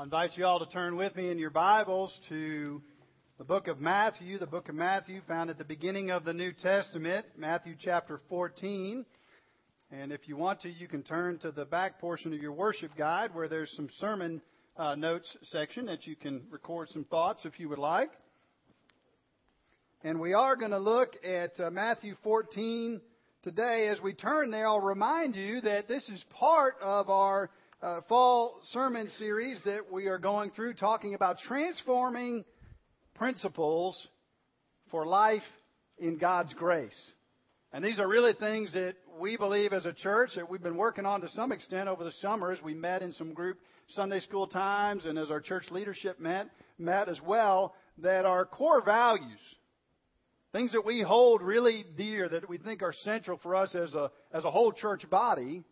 I invite you all to turn with me in your Bibles to the book of Matthew, the book of Matthew found at the beginning of the New Testament, Matthew chapter 14. And if you want to, you can turn to the back portion of your worship guide where there's some sermon uh, notes section that you can record some thoughts if you would like. And we are going to look at uh, Matthew 14 today. As we turn there, I'll remind you that this is part of our uh, fall sermon series that we are going through talking about transforming principles for life in God's grace. And these are really things that we believe as a church that we've been working on to some extent over the summer as we met in some group Sunday school times and as our church leadership met, met as well, that our core values, things that we hold really dear, that we think are central for us as a, as a whole church body,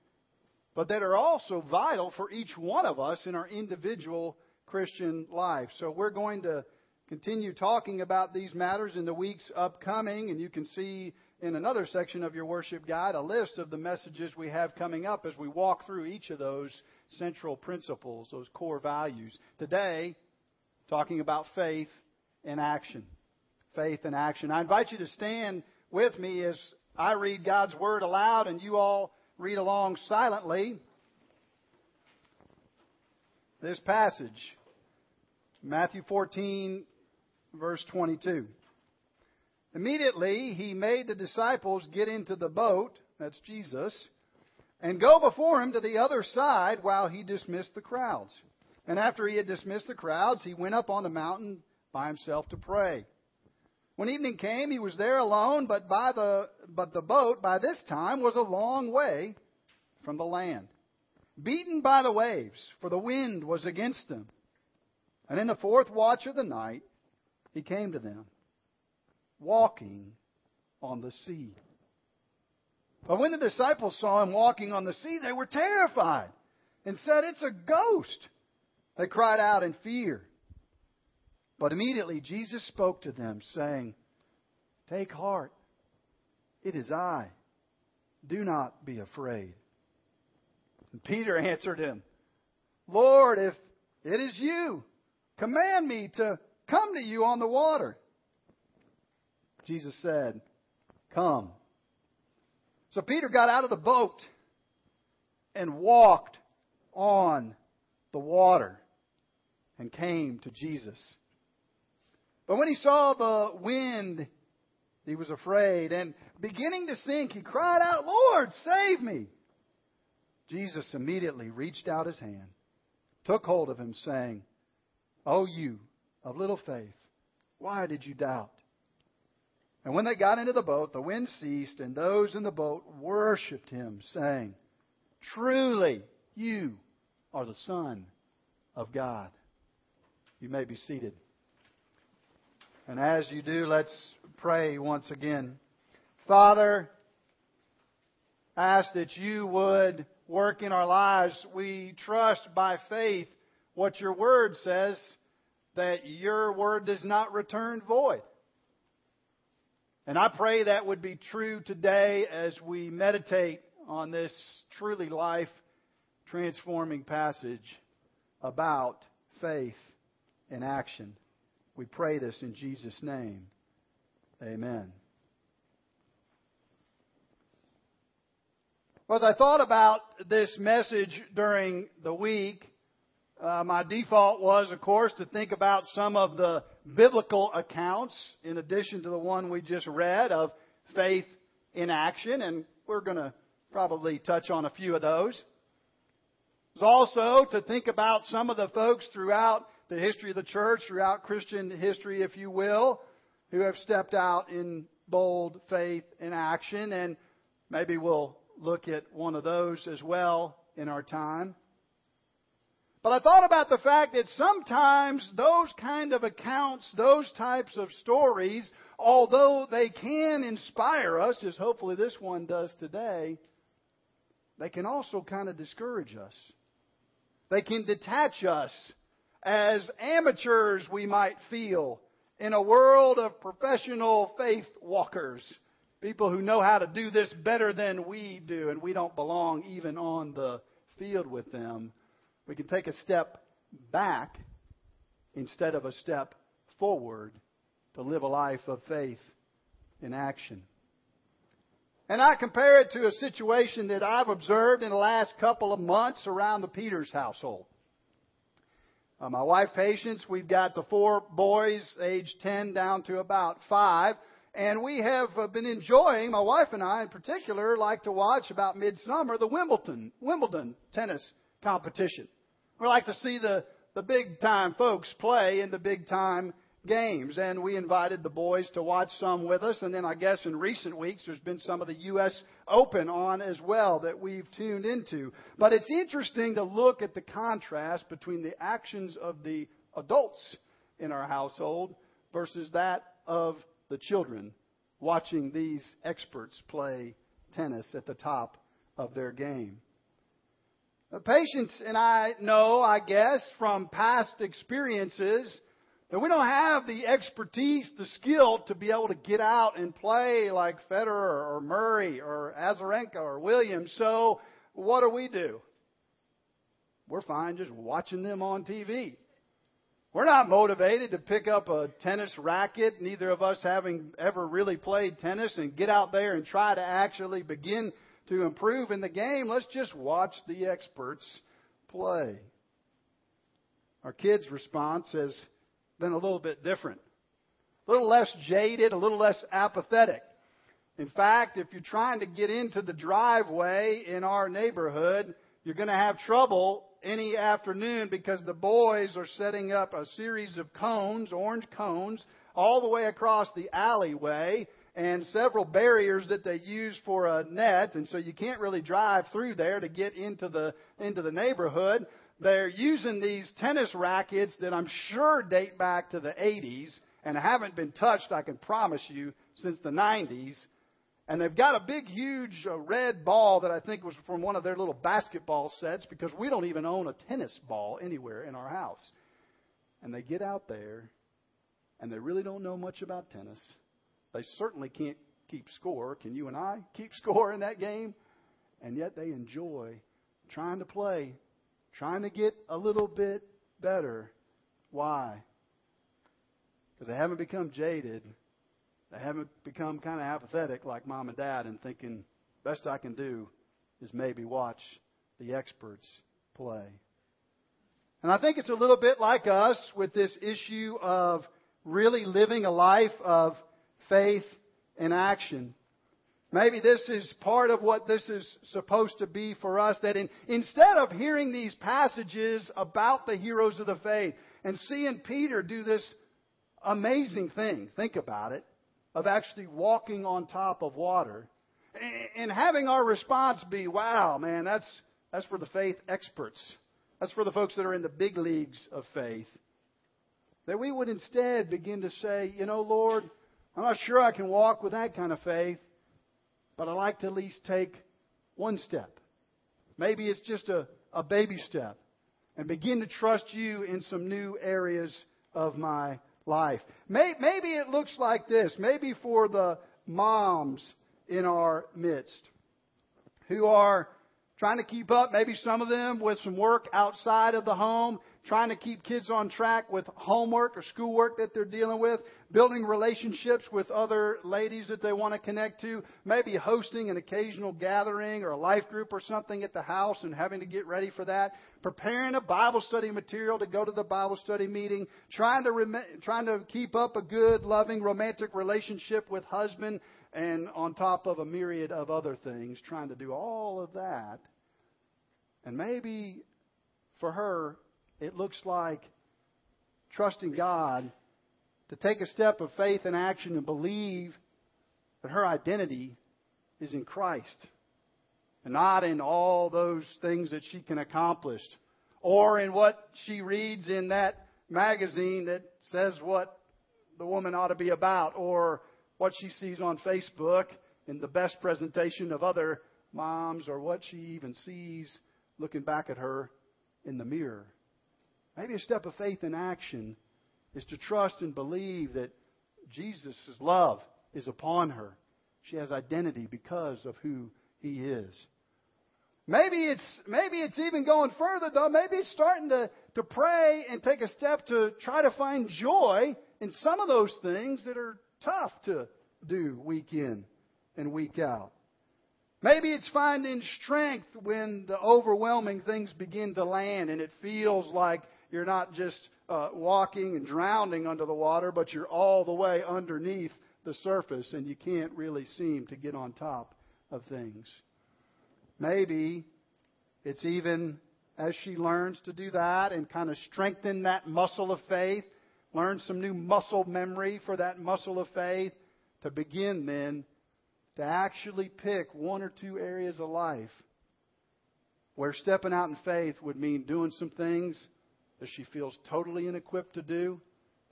but that are also vital for each one of us in our individual Christian life. So we're going to continue talking about these matters in the weeks upcoming, and you can see in another section of your worship guide a list of the messages we have coming up as we walk through each of those central principles, those core values. Today, talking about faith and action. Faith and action. I invite you to stand with me as I read God's Word aloud and you all read along silently this passage. Matthew 14, verse 22. Immediately he made the disciples get into the boat, that's Jesus, and go before him to the other side while he dismissed the crowds. And after he had dismissed the crowds, he went up on the mountain by himself to pray. When evening came, he was there alone, but by the but the boat by this time was a long way from the land, beaten by the waves, for the wind was against them. And in the fourth watch of the night, he came to them, walking on the sea. But when the disciples saw him walking on the sea, they were terrified and said, It's a ghost. They cried out in fear. But immediately Jesus spoke to them, saying, Take heart, it is I. Do not be afraid. And Peter answered him, Lord, if it is you, command me to come to you on the water. Jesus said, Come. So Peter got out of the boat and walked on the water and came to Jesus. But when he saw the wind, he was afraid, and beginning to sink, he cried out, Lord, save me! Jesus immediately reached out his hand, took hold of him, saying, O you of little faith, why did you doubt? And when they got into the boat, the wind ceased, and those in the boat worshipped him, saying, Truly, you are the Son of God. You may be seated. And as you do, let's pray once again. Father, ask that you would work in our lives. We trust by faith what your word says, that your word does not return void. And I pray that would be true today as we meditate on this truly life transforming passage about faith in action. We pray this in Jesus' name. Amen. Well, as I thought about this message during the week, uh, my default was, of course, to think about some of the biblical accounts in addition to the one we just read of faith in action, and we're going to probably touch on a few of those. It was also to think about some of the folks throughout the history of the church, throughout Christian history, if you will, who have stepped out in bold faith and action. And maybe we'll look at one of those as well in our time. But I thought about the fact that sometimes those kind of accounts, those types of stories, although they can inspire us, as hopefully this one does today, they can also kind of discourage us. They can detach us as amateurs, we might feel, in a world of professional faith walkers. People who know how to do this better than we do, and we don't belong even on the field with them. We can take a step back instead of a step forward to live a life of faith in action. And I compare it to a situation that I've observed in the last couple of months around the Peters household. Uh, my wife, Patience, we've got the four boys, age 10 down to about 5. And we have uh, been enjoying, my wife and I in particular, like to watch about midsummer the Wimbledon, Wimbledon tennis competition. We like to see the, the big time folks play in the big time games. And we invited the boys to watch some with us. And then I guess in recent weeks there's been some of the U.S. Open on as well that we've tuned into. But it's interesting to look at the contrast between the actions of the adults in our household versus that of the children watching these experts play tennis at the top of their game. Patience and I know, I guess, from past experiences that we don't have the expertise, the skill to be able to get out and play like Federer or Murray or Azarenka or Williams. So what do we do? We're fine just watching them on TV. We're not motivated to pick up a tennis racket, neither of us having ever really played tennis, and get out there and try to actually begin to improve in the game. Let's just watch the experts play. Our kids' response has been a little bit different. A little less jaded, a little less apathetic. In fact, if you're trying to get into the driveway in our neighborhood, you're going to have trouble any afternoon because the boys are setting up a series of cones, orange cones, all the way across the alleyway and several barriers that they use for a net and so you can't really drive through there to get into the into the neighborhood they're using these tennis rackets that I'm sure date back to the 80s and haven't been touched, I can promise you, since the 90s. And they've got a big, huge uh, red ball that I think was from one of their little basketball sets because we don't even own a tennis ball anywhere in our house. And they get out there and they really don't know much about tennis. They certainly can't keep score. Can you and I keep score in that game? And yet they enjoy trying to play trying to get a little bit better. Why? Because they haven't become jaded. They haven't become kind of apathetic like mom and dad and thinking, best I can do is maybe watch the experts play. And I think it's a little bit like us with this issue of really living a life of faith and action. Maybe this is part of what this is supposed to be for us that in, instead of hearing these passages about the heroes of the faith and seeing Peter do this amazing thing, think about it, of actually walking on top of water and having our response be, wow, man, that's, that's for the faith experts. That's for the folks that are in the big leagues of faith. That we would instead begin to say, you know, Lord, I'm not sure I can walk with that kind of faith but I like to at least take one step. Maybe it's just a, a baby step and begin to trust you in some new areas of my life. Maybe it looks like this. Maybe for the moms in our midst who are trying to keep up, maybe some of them with some work outside of the home, trying to keep kids on track with homework or schoolwork that they're dealing with, building relationships with other ladies that they want to connect to, maybe hosting an occasional gathering or a life group or something at the house and having to get ready for that, preparing a Bible study material to go to the Bible study meeting, trying to rem- trying to keep up a good, loving, romantic relationship with husband, and on top of a myriad of other things, trying to do all of that. And maybe for her, it looks like trusting God to take a step of faith and action and believe that her identity is in Christ and not in all those things that she can accomplish or in what she reads in that magazine that says what the woman ought to be about or what she sees on Facebook in the best presentation of other moms or what she even sees looking back at her in the mirror. Maybe a step of faith in action is to trust and believe that Jesus' love is upon her. She has identity because of who he is. Maybe it's maybe it's even going further though. Maybe it's starting to, to pray and take a step to try to find joy in some of those things that are tough to do week in and week out. Maybe it's finding strength when the overwhelming things begin to land and it feels like you're not just uh, walking and drowning under the water, but you're all the way underneath the surface and you can't really seem to get on top of things. Maybe it's even as she learns to do that and kind of strengthen that muscle of faith, learn some new muscle memory for that muscle of faith to begin then to actually pick one or two areas of life where stepping out in faith would mean doing some things that she feels totally inequipped to do,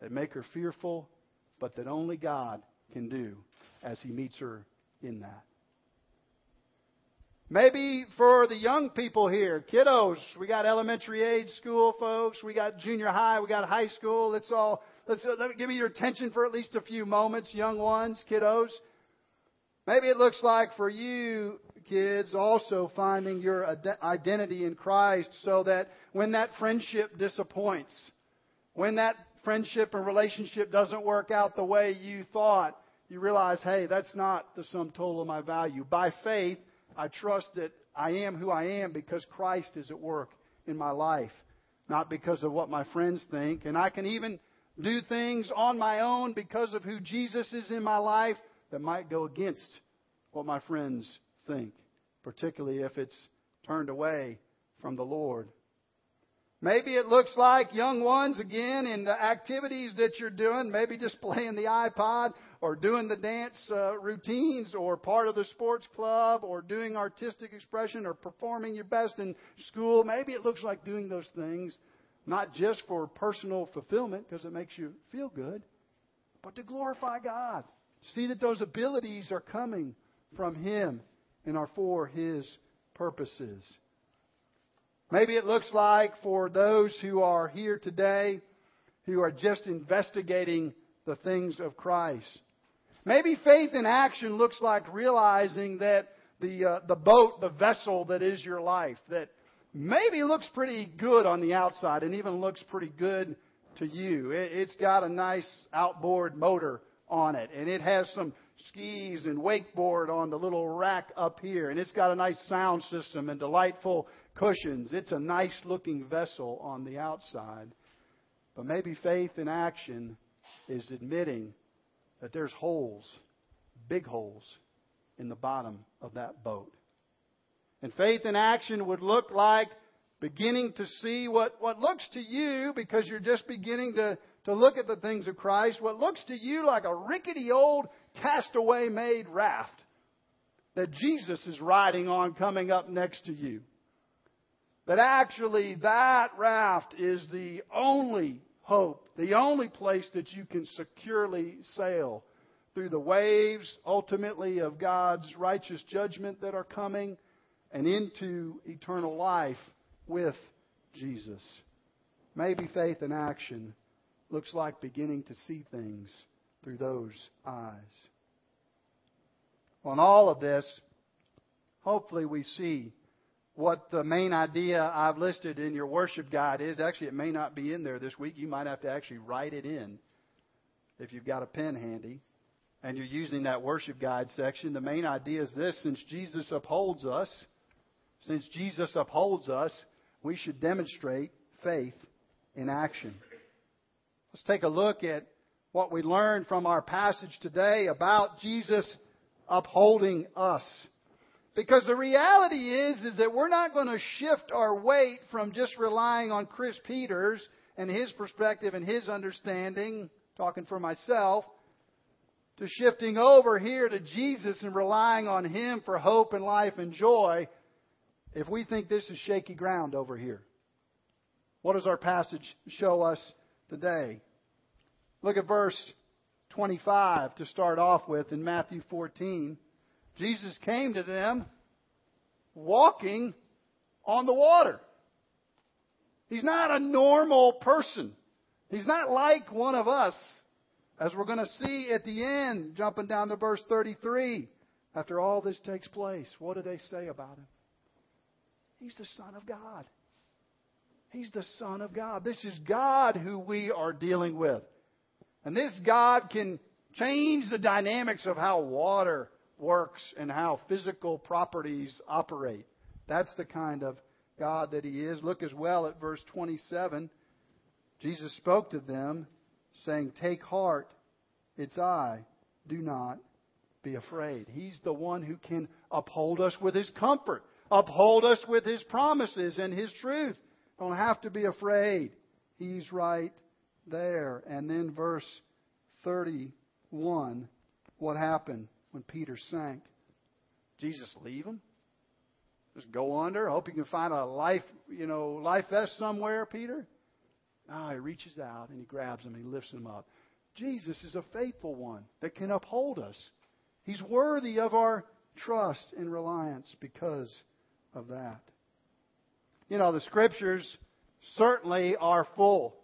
that make her fearful, but that only God can do as He meets her in that. Maybe for the young people here, kiddos, we got elementary age school folks, we got junior high, we got high school. Let's all let's let me, give me your attention for at least a few moments, young ones, kiddos. Maybe it looks like for you kids also finding your identity in Christ so that when that friendship disappoints, when that friendship and relationship doesn't work out the way you thought, you realize, hey, that's not the sum total of my value. By faith, I trust that I am who I am because Christ is at work in my life, not because of what my friends think. And I can even do things on my own because of who Jesus is in my life that might go against what my friends think, particularly if it's turned away from the Lord. Maybe it looks like young ones again in the activities that you're doing, maybe just playing the iPod or doing the dance uh, routines or part of the sports club or doing artistic expression or performing your best in school. Maybe it looks like doing those things not just for personal fulfillment because it makes you feel good, but to glorify God. See that those abilities are coming from Him and are for His purposes. Maybe it looks like for those who are here today who are just investigating the things of Christ. Maybe faith in action looks like realizing that the, uh, the boat, the vessel that is your life, that maybe looks pretty good on the outside and even looks pretty good to you. It, it's got a nice outboard motor on it and it has some skis and wakeboard on the little rack up here and it's got a nice sound system and delightful cushions. It's a nice looking vessel on the outside. But maybe faith in action is admitting that there's holes, big holes, in the bottom of that boat. And faith in action would look like beginning to see what, what looks to you, because you're just beginning to, to look at the things of Christ, what looks to you like a rickety old castaway made raft that Jesus is riding on coming up next to you. That actually that raft is the only hope, the only place that you can securely sail through the waves, ultimately, of God's righteous judgment that are coming, and into eternal life with Jesus. Maybe faith in action looks like beginning to see things through those eyes. On all of this, hopefully we see what the main idea I've listed in your worship guide is. Actually, it may not be in there this week. You might have to actually write it in if you've got a pen handy and you're using that worship guide section. The main idea is this since Jesus upholds us, since Jesus upholds us, we should demonstrate faith in action. Let's take a look at what we learned from our passage today about Jesus upholding us. Because the reality is, is that we're not going to shift our weight from just relying on Chris Peters and his perspective and his understanding, talking for myself, to shifting over here to Jesus and relying on Him for hope and life and joy if we think this is shaky ground over here. What does our passage show us today? Look at verse 25 to start off with in Matthew 14. Jesus came to them walking on the water. He's not a normal person. He's not like one of us. As we're going to see at the end, jumping down to verse 33, after all this takes place, what do they say about him? He's the Son of God. He's the Son of God. This is God who we are dealing with. And this God can change the dynamics of how water works and how physical properties operate. That's the kind of God that He is. Look as well at verse 27. Jesus spoke to them, saying, Take heart, it's I. Do not be afraid. He's the one who can uphold us with His comfort, uphold us with His promises and His truth. Don't have to be afraid. He's right there. And then verse 31, what happened when Peter sank? Jesus leave him? Just go under? Hope you can find a life, you know, life vest somewhere, Peter? No, he reaches out and he grabs him and he lifts him up. Jesus is a faithful one that can uphold us. He's worthy of our trust and reliance because of that. You know, the scriptures certainly are full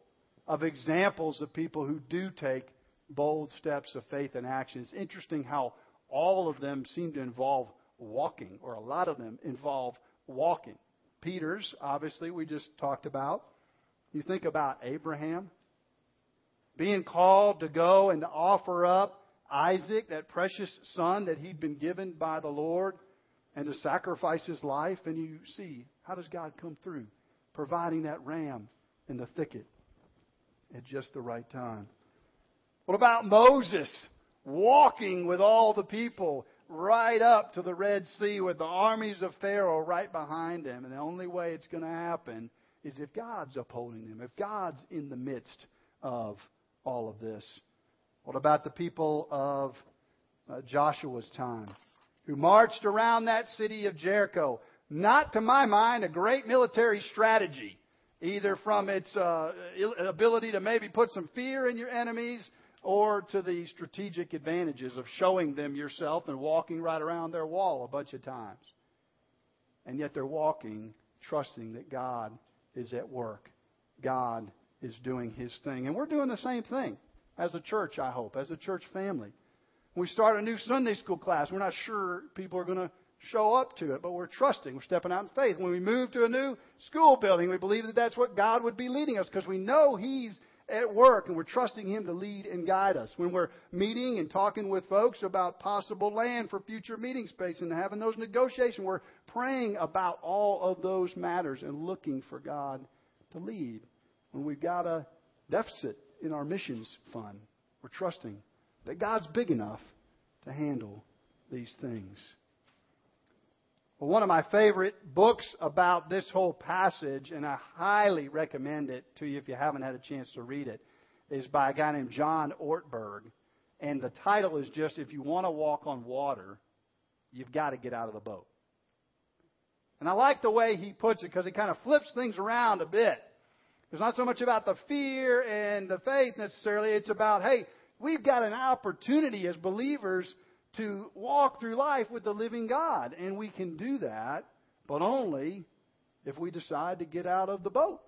of examples of people who do take bold steps of faith and action. It's interesting how all of them seem to involve walking, or a lot of them involve walking. Peter's, obviously, we just talked about. You think about Abraham being called to go and to offer up Isaac, that precious son that he'd been given by the Lord, and to sacrifice his life. And you see, how does God come through? Providing that ram in the thicket at just the right time. What about Moses walking with all the people right up to the Red Sea with the armies of Pharaoh right behind him? And the only way it's going to happen is if God's upholding them, if God's in the midst of all of this. What about the people of uh, Joshua's time who marched around that city of Jericho? Not, to my mind, a great military strategy, either from its uh, ability to maybe put some fear in your enemies or to the strategic advantages of showing them yourself and walking right around their wall a bunch of times. And yet they're walking trusting that God is at work. God is doing his thing. And we're doing the same thing as a church, I hope, as a church family. We start a new Sunday school class, we're not sure people are going to show up to it, but we're trusting. We're stepping out in faith. When we move to a new school building, we believe that that's what God would be leading us because we know He's at work and we're trusting Him to lead and guide us. When we're meeting and talking with folks about possible land for future meeting space and having those negotiations, we're praying about all of those matters and looking for God to lead. When we've got a deficit in our missions fund, we're trusting that God's big enough to handle these things. Well, one of my favorite books about this whole passage, and I highly recommend it to you if you haven't had a chance to read it, is by a guy named John Ortberg. And the title is just If You Want to Walk on Water, You've Got to Get Out of the Boat. And I like the way he puts it because he kind of flips things around a bit. It's not so much about the fear and the faith necessarily. It's about, hey, we've got an opportunity as believers to walk through life with the living God. And we can do that, but only if we decide to get out of the boat,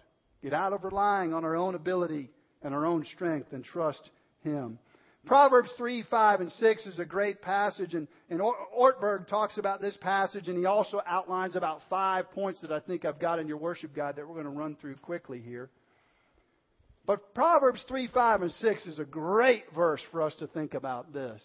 get out of relying on our own ability and our own strength and trust Him. Proverbs 3, 5, and 6 is a great passage, and, and Ortberg talks about this passage, and he also outlines about five points that I think I've got in your worship guide that we're going to run through quickly here. But Proverbs 3, 5, and 6 is a great verse for us to think about this.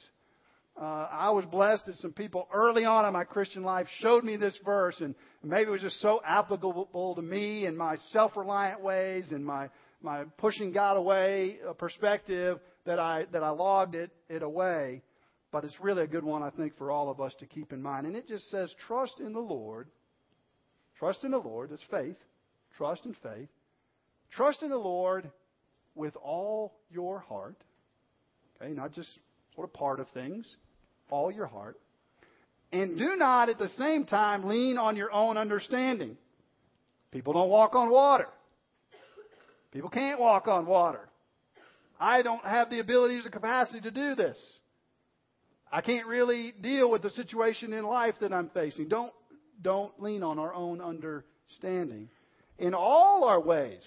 Uh, I was blessed that some people early on in my Christian life showed me this verse, and maybe it was just so applicable to me and my self-reliant ways and my my pushing God away perspective that I that I logged it it away. But it's really a good one, I think, for all of us to keep in mind. And it just says, trust in the Lord. Trust in the Lord. It's faith. Trust in faith. Trust in the Lord with all your heart. Okay, not just sort of part of things all your heart. And do not at the same time lean on your own understanding. People don't walk on water. People can't walk on water. I don't have the abilities or capacity to do this. I can't really deal with the situation in life that I'm facing. Don't, don't lean on our own understanding. In all our ways,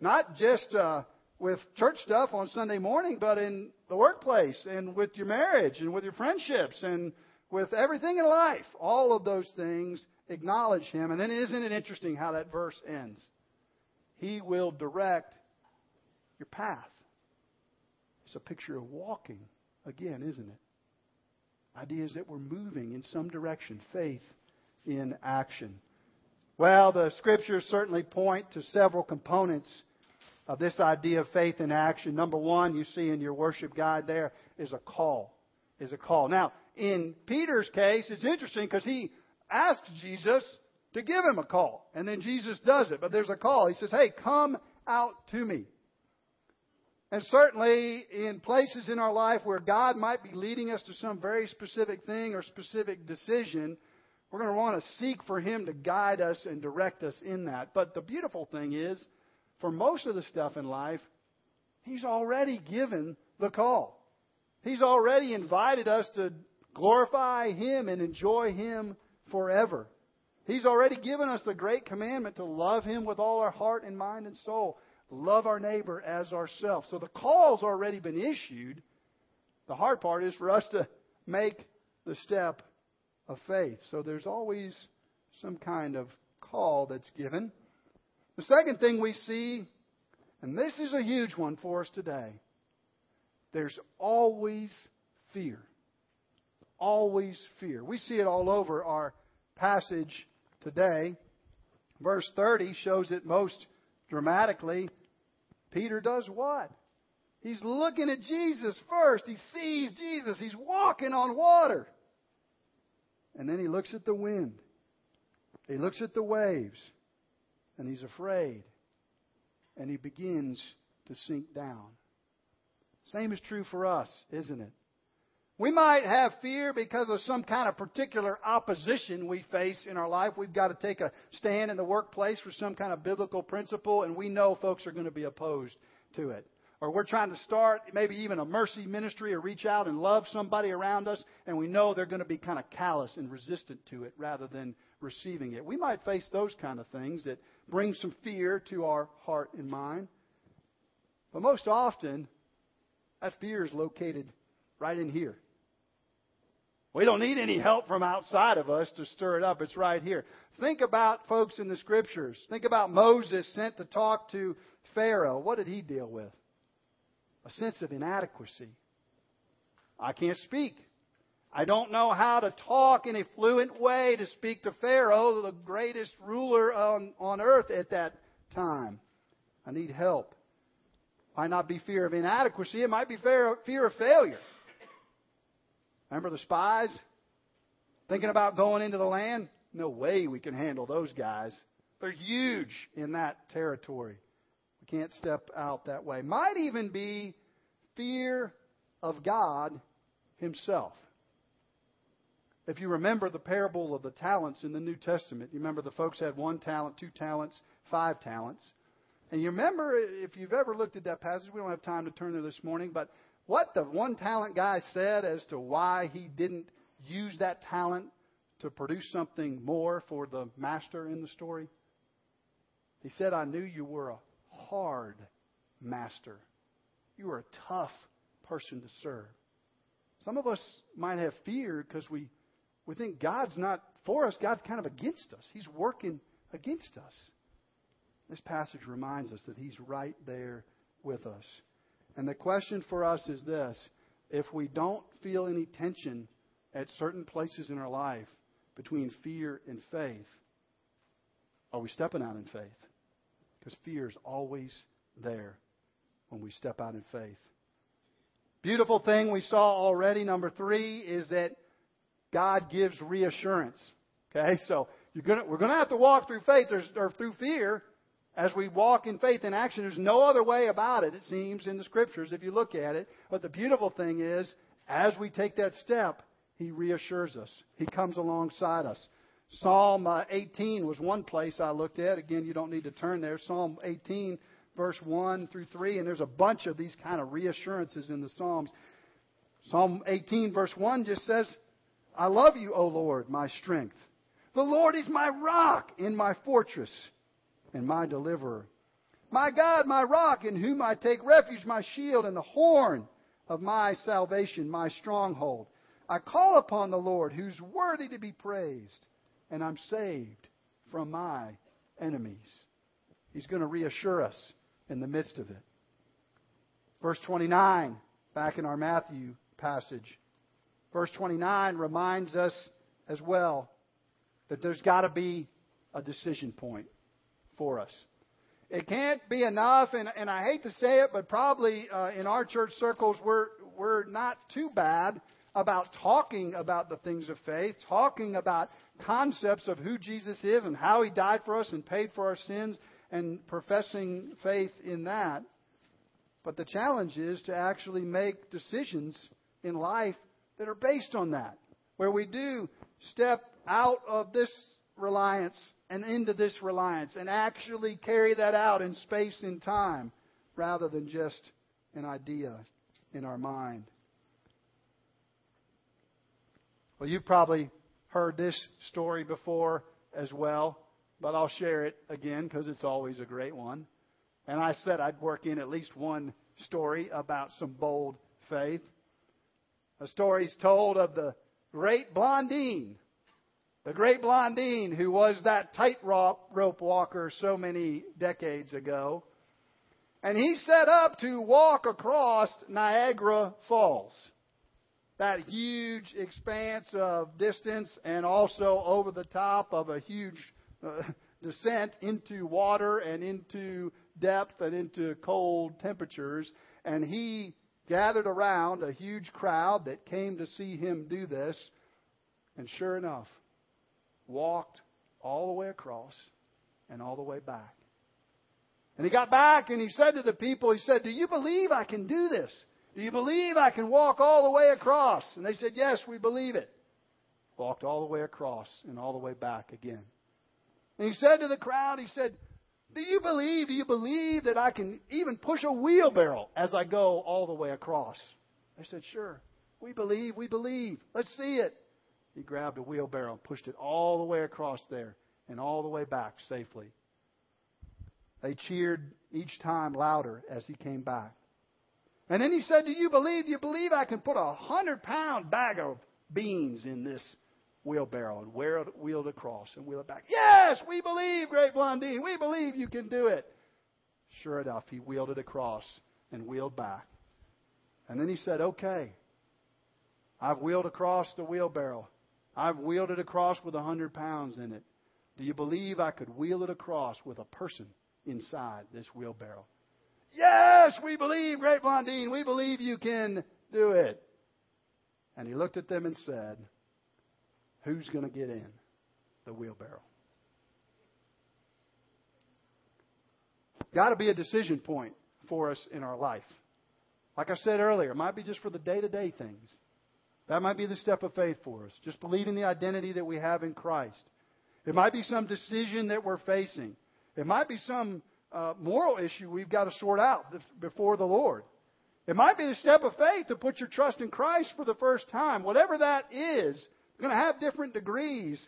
not just uh, with church stuff on Sunday morning, but in the workplace and with your marriage and with your friendships and with everything in life. All of those things acknowledge Him. And then isn't it interesting how that verse ends? He will direct your path. It's a picture of walking again, isn't it? Idea is that we're moving in some direction, faith in action. Well, the scriptures certainly point to several components of this idea of faith in action. Number one, you see in your worship guide there is a call. Is a call. Now, in Peter's case, it's interesting because he asks Jesus to give him a call. And then Jesus does it. But there's a call. He says, Hey, come out to me. And certainly in places in our life where God might be leading us to some very specific thing or specific decision, we're going to want to seek for Him to guide us and direct us in that. But the beautiful thing is, for most of the stuff in life, He's already given the call. He's already invited us to glorify Him and enjoy Him forever. He's already given us the great commandment to love Him with all our heart and mind and soul. Love our neighbor as ourselves. So the call's already been issued. The hard part is for us to make the step of faith. So there's always some kind of call that's given. The second thing we see, and this is a huge one for us today, there's always fear. Always fear. We see it all over our passage today. Verse 30 shows it most dramatically. Peter does what? He's looking at Jesus first. He sees Jesus. He's walking on water. And then he looks at the wind. He looks at the waves. And he's afraid. And he begins to sink down. Same is true for us, isn't it? We might have fear because of some kind of particular opposition we face in our life. We've got to take a stand in the workplace for some kind of biblical principle, and we know folks are going to be opposed to it. Or we're trying to start maybe even a mercy ministry or reach out and love somebody around us, and we know they're going to be kind of callous and resistant to it rather than receiving it. We might face those kind of things that bring some fear to our heart and mind. But most often, that fear is located right in here. We don't need any help from outside of us to stir it up. It's right here. Think about folks in the scriptures. Think about Moses sent to talk to Pharaoh. What did he deal with? A sense of inadequacy. I can't speak. I don't know how to talk in a fluent way to speak to Pharaoh, the greatest ruler on, on earth at that time. I need help. Might not be fear of inadequacy, it might be fear, fear of failure. Remember the spies? Thinking about going into the land? No way we can handle those guys. They're huge in that territory. We can't step out that way. Might even be fear of God Himself. If you remember the parable of the talents in the New Testament, you remember the folks had one talent, two talents, five talents. And you remember, if you've ever looked at that passage, we don't have time to turn there this morning, but what the one talent guy said as to why he didn't use that talent to produce something more for the master in the story? He said, I knew you were a hard master. You were a tough person to serve. Some of us might have fear because we, we think God's not for us, God's kind of against us. He's working against us. This passage reminds us that He's right there with us. And the question for us is this if we don't feel any tension at certain places in our life between fear and faith, are we stepping out in faith? Because fear is always there when we step out in faith. Beautiful thing we saw already, number three, is that God gives reassurance. Okay, so gonna, we're going to have to walk through faith or through fear, as we walk in faith and action, there's no other way about it, it seems, in the scriptures if you look at it. But the beautiful thing is, as we take that step, He reassures us. He comes alongside us. Psalm uh, 18 was one place I looked at. Again, you don't need to turn there. Psalm 18, verse 1 through 3, and there's a bunch of these kind of reassurances in the Psalms. Psalm 18, verse 1 just says, I love you, O Lord, my strength. The Lord is my rock and my fortress and my deliverer. My God, my rock, in whom I take refuge, my shield and the horn of my salvation, my stronghold. I call upon the Lord, who's worthy to be praised, and I'm saved from my enemies. He's going to reassure us in the midst of it. Verse 29, back in our Matthew passage. Verse 29 reminds us as well that there's got to be a decision point for us. It can't be enough, and, and I hate to say it, but probably uh, in our church circles, we're, we're not too bad about talking about the things of faith, talking about concepts of who Jesus is and how he died for us and paid for our sins, and professing faith in that. But the challenge is to actually make decisions in life that are based on that, where we do step out of this reliance and into this reliance and actually carry that out in space and time rather than just an idea in our mind. Well, you've probably heard this story before as well, but I'll share it again because it's always a great one. And I said I'd work in at least one story about some bold faith. A story is told of the great Blondine the great Blondine, who was that tightrope walker so many decades ago. And he set up to walk across Niagara Falls. That huge expanse of distance and also over the top of a huge uh, descent into water and into depth and into cold temperatures. And he gathered around a huge crowd that came to see him do this. And sure enough, walked all the way across and all the way back. And he got back and he said to the people, he said, Do you believe I can do this? Do you believe I can walk all the way across? And they said, Yes, we believe it. Walked all the way across and all the way back again. And he said to the crowd, He said, Do you believe, do you believe that I can even push a wheelbarrow as I go all the way across? I said, Sure. We believe, we believe. Let's see it. He grabbed a wheelbarrow and pushed it all the way across there and all the way back safely. They cheered each time louder as he came back. And then he said, Do you believe? Do you believe I can put a hundred pound bag of beans in this wheelbarrow and wear it, wheel it across and wheel it back? Yes, we believe, Great Blondine. We believe you can do it. Sure enough, he wheeled it across and wheeled back. And then he said, Okay, I've wheeled across the wheelbarrow. I've wheeled it across with a hundred pounds in it. Do you believe I could wheel it across with a person inside this wheelbarrow? Yes, we believe, Great Blondine. We believe you can do it. And he looked at them and said, Who's going to get in the wheelbarrow? Got to be a decision point for us in our life. Like I said earlier, it might be just for the day to day things. That might be the step of faith for us. Just believing the identity that we have in Christ. It might be some decision that we're facing. It might be some uh, moral issue we've got to sort out before the Lord. It might be the step of faith to put your trust in Christ for the first time. Whatever that is, it's going to have different degrees,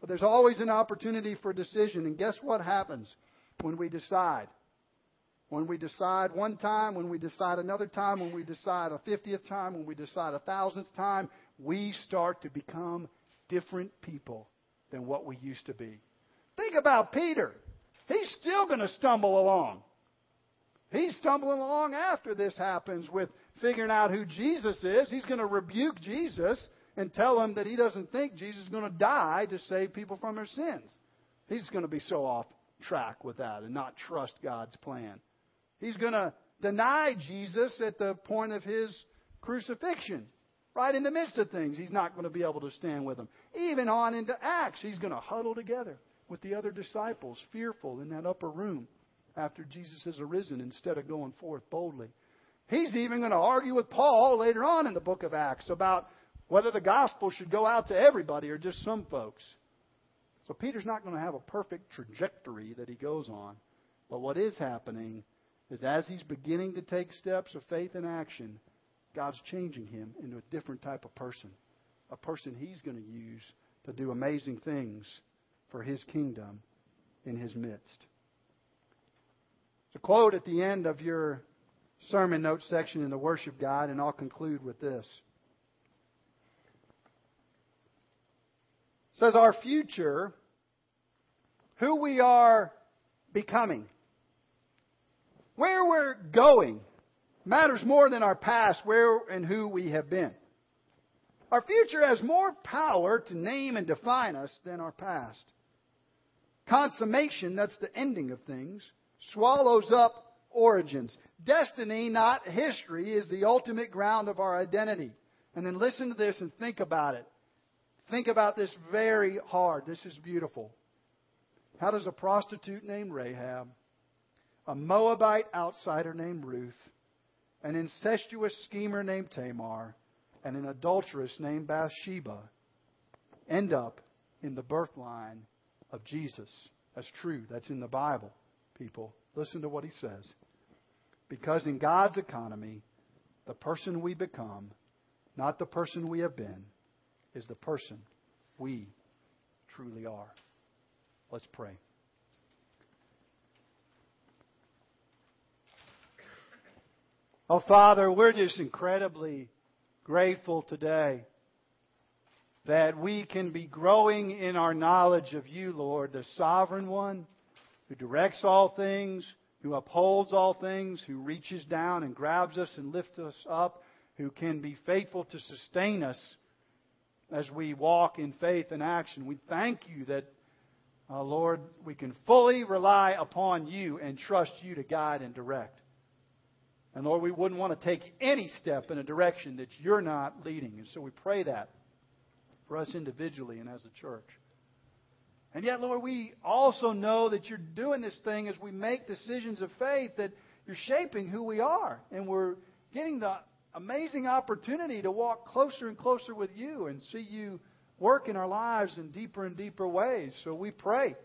but there's always an opportunity for decision. And guess what happens when we decide? When we decide one time, when we decide another time, when we decide a 50th time, when we decide a thousandth time, we start to become different people than what we used to be. Think about Peter. He's still going to stumble along. He's stumbling along after this happens with figuring out who Jesus is. He's going to rebuke Jesus and tell him that he doesn't think Jesus is going to die to save people from their sins. He's going to be so off track with that and not trust God's plan. He's going to deny Jesus at the point of his crucifixion. Right in the midst of things, he's not going to be able to stand with them. Even on into Acts, he's going to huddle together with the other disciples, fearful in that upper room after Jesus has arisen instead of going forth boldly. He's even going to argue with Paul later on in the book of Acts about whether the gospel should go out to everybody or just some folks. So Peter's not going to have a perfect trajectory that he goes on. But what is happening is as he's beginning to take steps of faith and action, God's changing him into a different type of person, a person he's going to use to do amazing things for his kingdom in his midst. It's a quote at the end of your sermon notes section in the worship guide, and I'll conclude with this. Says, Our future, who we are becoming, Where we're going matters more than our past, where and who we have been. Our future has more power to name and define us than our past. Consummation, that's the ending of things, swallows up origins. Destiny, not history, is the ultimate ground of our identity. And then listen to this and think about it. Think about this very hard. This is beautiful. How does a prostitute named Rahab, a Moabite outsider named Ruth, an incestuous schemer named Tamar, and an adulteress named Bathsheba end up in the birth line of Jesus? That's true. That's in the Bible, people. Listen to what he says. Because in God's economy, the person we become, not the person we have been, is the person we truly are. Let's pray. Oh, Father, we're just incredibly grateful today that we can be growing in our knowledge of you, Lord, the sovereign one who directs all things, who upholds all things, who reaches down and grabs us and lifts us up, who can be faithful to sustain us as we walk in faith and action. We thank you that, uh, Lord, we can fully rely upon you and trust you to guide and direct. And Lord, we wouldn't want to take any step in a direction that you're not leading. And so we pray that for us individually and as a church. And yet, Lord, we also know that you're doing this thing as we make decisions of faith, that you're shaping who we are. And we're getting the amazing opportunity to walk closer and closer with you and see you work in our lives in deeper and deeper ways. So we pray.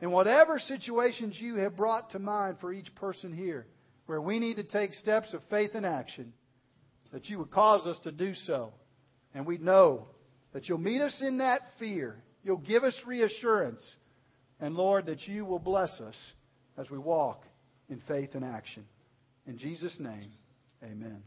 In whatever situations you have brought to mind for each person here, where we need to take steps of faith and action, that you would cause us to do so. And we know that you'll meet us in that fear You'll give us reassurance. And Lord, that you will bless us as we walk in faith and action. In Jesus' name, amen.